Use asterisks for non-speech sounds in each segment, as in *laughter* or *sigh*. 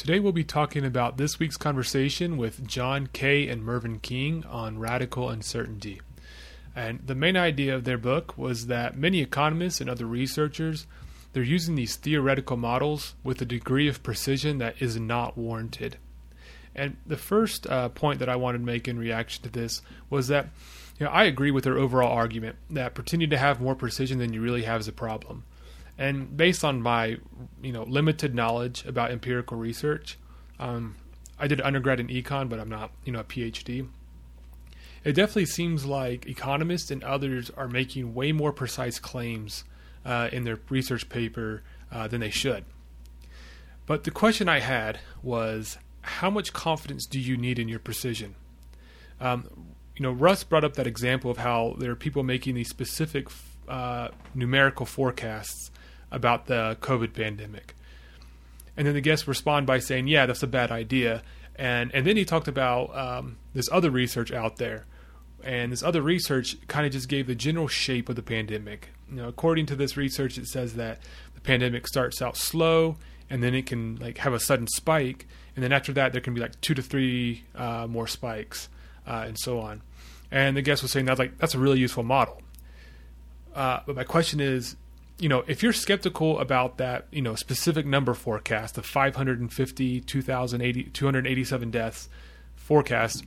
Today we'll be talking about this week's conversation with John Kay and Mervyn King on radical uncertainty. And the main idea of their book was that many economists and other researchers they're using these theoretical models with a degree of precision that is not warranted. And the first uh, point that I wanted to make in reaction to this was that you know, I agree with their overall argument that pretending to have more precision than you really have is a problem. And based on my you know limited knowledge about empirical research, um, I did undergrad in econ, but I'm not you know a PhD. It definitely seems like economists and others are making way more precise claims uh, in their research paper uh, than they should. But the question I had was, how much confidence do you need in your precision? Um, you know, Russ brought up that example of how there are people making these specific uh, numerical forecasts about the COVID pandemic. And then the guests respond by saying, "Yeah, that's a bad idea." And and then he talked about um, this other research out there, and this other research kind of just gave the general shape of the pandemic. You know, according to this research, it says that the pandemic starts out slow, and then it can like have a sudden spike, and then after that, there can be like two to three uh, more spikes, uh, and so on. And the guest was saying that's like that's a really useful model. Uh, but my question is, you know, if you're skeptical about that, you know, specific number forecast of 550, 287 deaths forecast,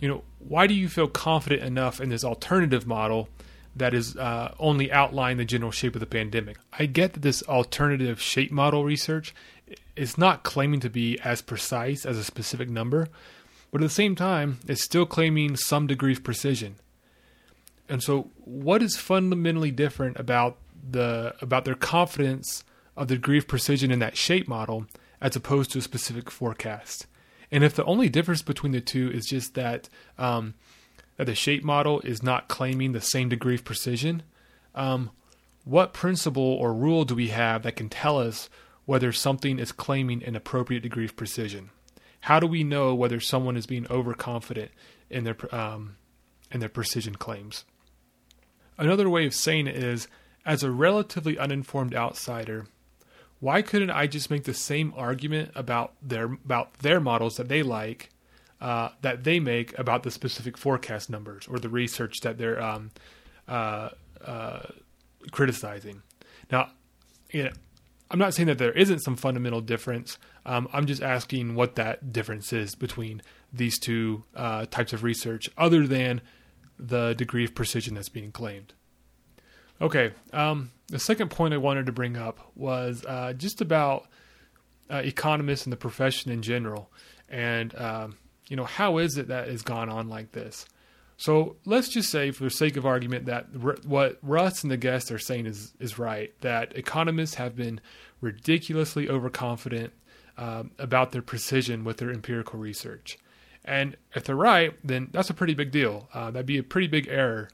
you know, why do you feel confident enough in this alternative model that is uh, only outlining the general shape of the pandemic? I get that this alternative shape model research is not claiming to be as precise as a specific number, but at the same time, it's still claiming some degree of precision. And so, what is fundamentally different about the about their confidence of the degree of precision in that shape model as opposed to a specific forecast. And if the only difference between the two is just that um, that the shape model is not claiming the same degree of precision, um, what principle or rule do we have that can tell us whether something is claiming an appropriate degree of precision? How do we know whether someone is being overconfident in their um, in their precision claims? Another way of saying it is as a relatively uninformed outsider, why couldn't I just make the same argument about their about their models that they like uh, that they make about the specific forecast numbers or the research that they're um, uh, uh, criticizing? Now, you know, I'm not saying that there isn't some fundamental difference. Um, I'm just asking what that difference is between these two uh, types of research, other than the degree of precision that's being claimed. Okay. Um, the second point I wanted to bring up was uh, just about uh, economists and the profession in general, and um, you know how is it that has gone on like this? So let's just say, for the sake of argument, that r- what Russ and the guests are saying is is right. That economists have been ridiculously overconfident um, about their precision with their empirical research, and if they're right, then that's a pretty big deal. Uh, that'd be a pretty big error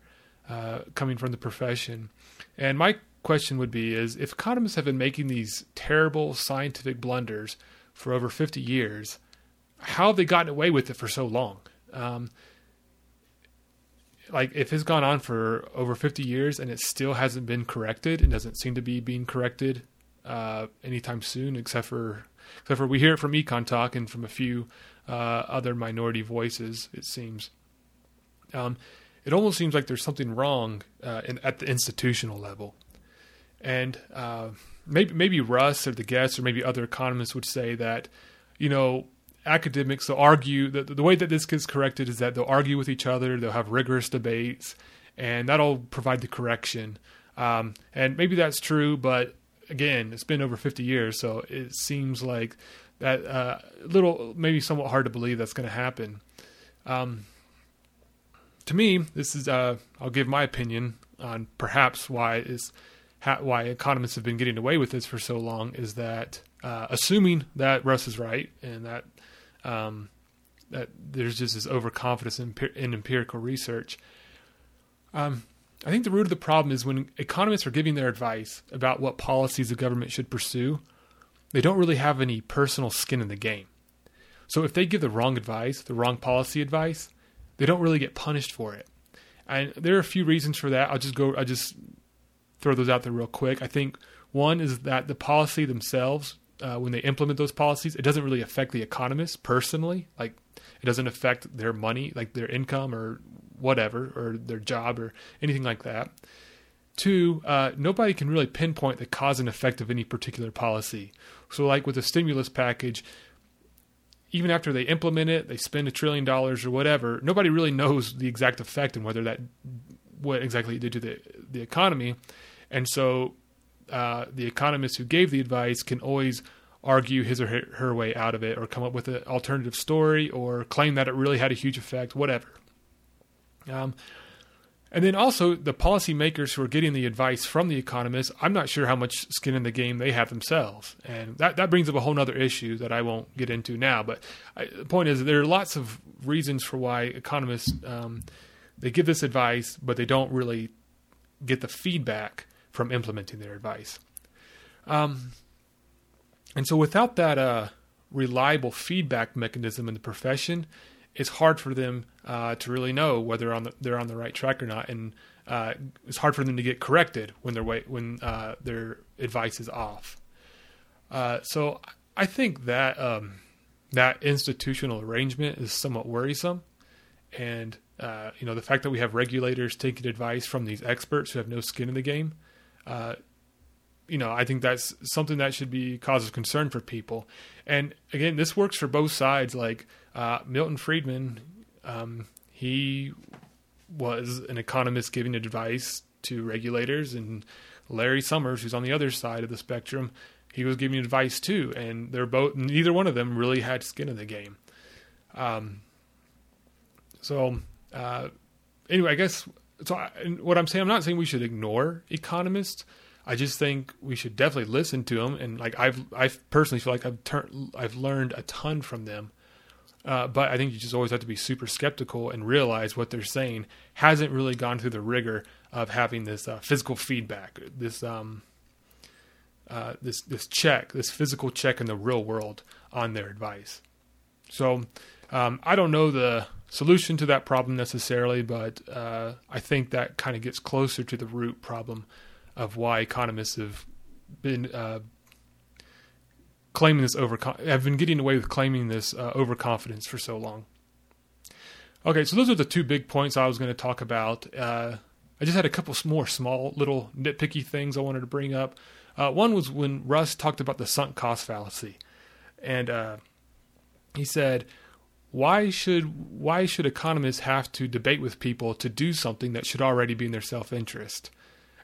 uh, coming from the profession. And my question would be is if economists have been making these terrible scientific blunders for over 50 years, how have they gotten away with it for so long? Um, like if it's gone on for over 50 years and it still hasn't been corrected and doesn't seem to be being corrected uh, anytime soon, except for except for we hear it from Econ Talk and from a few uh, other minority voices, it seems. Um, it almost seems like there's something wrong uh, in, at the institutional level. And uh, maybe maybe Russ or the guests or maybe other economists would say that, you know, academics will argue that the way that this gets corrected is that they'll argue with each other, they'll have rigorous debates, and that'll provide the correction. Um, and maybe that's true, but again, it's been over 50 years, so it seems like that uh, little, maybe somewhat hard to believe that's going to happen. Um, to me, this is uh, I'll give my opinion on perhaps why is ha- why economists have been getting away with this for so long is that uh, assuming that Russ is right and that um, that there's just this overconfidence in, in empirical research. Um, I think the root of the problem is when economists are giving their advice about what policies the government should pursue, they don't really have any personal skin in the game. So if they give the wrong advice, the wrong policy advice, they don't really get punished for it. And there are a few reasons for that. I'll just go. I'll just throw those out there real quick. I think one is that the policy themselves uh, when they implement those policies, it doesn't really affect the economists personally. Like it doesn't affect their money, like their income or whatever, or their job or anything like that. Two, uh, nobody can really pinpoint the cause and effect of any particular policy. So, like with the stimulus package, even after they implement it, they spend a trillion dollars or whatever, nobody really knows the exact effect and whether that what exactly it did to the the economy. And so uh, the economists who gave the advice can always argue his or her, her way out of it or come up with an alternative story or claim that it really had a huge effect, whatever. Um, and then also the policymakers who are getting the advice from the economists, I'm not sure how much skin in the game they have themselves. And that, that brings up a whole other issue that I won't get into now. But I, the point is there are lots of reasons for why economists, um, they give this advice, but they don't really get the feedback from implementing their advice. Um, and so without that uh, reliable feedback mechanism in the profession, it's hard for them uh, to really know whether on the, they're on the right track or not, and uh, it's hard for them to get corrected when their when uh, their advice is off. Uh, so I think that um, that institutional arrangement is somewhat worrisome, and uh, you know the fact that we have regulators taking advice from these experts who have no skin in the game. Uh, you know, I think that's something that should be cause of concern for people. And again, this works for both sides. Like uh, Milton Friedman, um, he was an economist giving advice to regulators, and Larry Summers, who's on the other side of the spectrum, he was giving advice too. And they're both neither one of them really had skin in the game. Um, so uh, anyway, I guess so. I, what I'm saying, I'm not saying we should ignore economists. I just think we should definitely listen to them. And like I've, I personally feel like I've turned, I've learned a ton from them. Uh, but I think you just always have to be super skeptical and realize what they're saying hasn't really gone through the rigor of having this uh, physical feedback, this um, uh, this this check, this physical check in the real world on their advice. So um, I don't know the solution to that problem necessarily, but uh, I think that kind of gets closer to the root problem of why economists have been uh, claiming this over have been getting away with claiming this uh, overconfidence for so long. Okay, so those are the two big points I was going to talk about. Uh, I just had a couple more small, little nitpicky things I wanted to bring up. Uh, one was when Russ talked about the sunk cost fallacy, and uh, he said, "Why should why should economists have to debate with people to do something that should already be in their self interest?"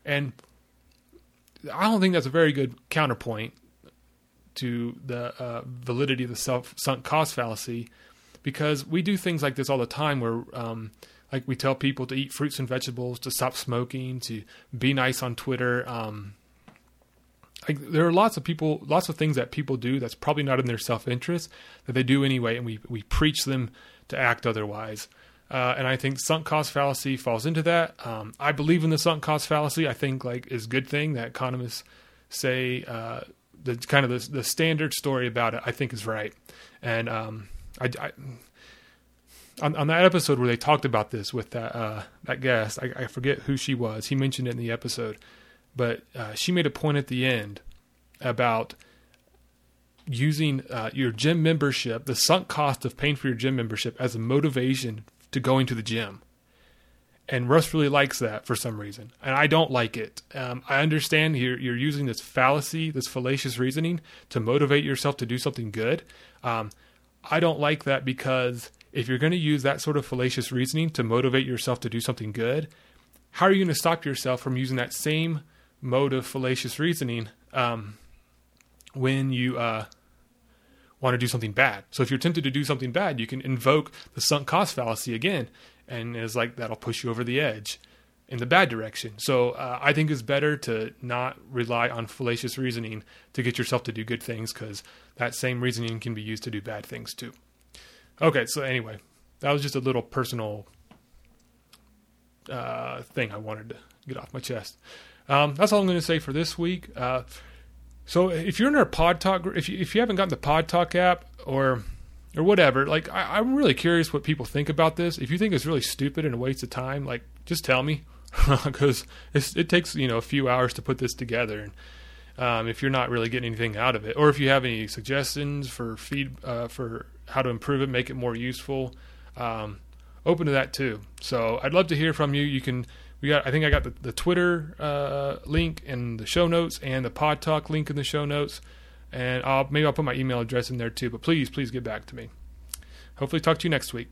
And I don't think that's a very good counterpoint to the uh, validity of the self sunk cost fallacy because we do things like this all the time where um, like we tell people to eat fruits and vegetables to stop smoking to be nice on twitter um, like there are lots of people lots of things that people do that's probably not in their self-interest that they do anyway and we, we preach them to act otherwise uh, and I think sunk cost fallacy falls into that. Um, I believe in the sunk cost fallacy. I think like is a good thing that economists say uh, the kind of the, the, standard story about it. I think is right, and um, I, I on, on, that episode where they talked about this with that uh, that guest, I, I, forget who she was. He mentioned it in the episode, but uh, she made a point at the end about using uh, your gym membership, the sunk cost of paying for your gym membership, as a motivation to going to the gym. And Russ really likes that for some reason, and I don't like it. Um, I understand you're you're using this fallacy, this fallacious reasoning to motivate yourself to do something good. Um, I don't like that because if you're going to use that sort of fallacious reasoning to motivate yourself to do something good, how are you going to stop yourself from using that same mode of fallacious reasoning um, when you uh, want to do something bad. So if you're tempted to do something bad, you can invoke the sunk cost fallacy again, and it's like that'll push you over the edge in the bad direction. So uh, I think it's better to not rely on fallacious reasoning to get yourself to do good things because that same reasoning can be used to do bad things too. Okay, so anyway, that was just a little personal uh, thing I wanted to get off my chest. Um, that's all I'm going to say for this week. Uh, so if you're in our Pod Talk, if you if you haven't gotten the Pod Talk app or or whatever, like I, am really curious what people think about this. If you think it's really stupid and a waste of time, like just tell me *laughs* because it takes you know a few hours to put this together. And um, if you're not really getting anything out of it, or if you have any suggestions for feed uh, for how to improve it, make it more useful. Um, open to that too. So I'd love to hear from you. You can we got I think I got the, the Twitter uh, link in the show notes and the Pod Talk link in the show notes, and I'll maybe I'll put my email address in there too. But please, please get back to me. Hopefully, talk to you next week.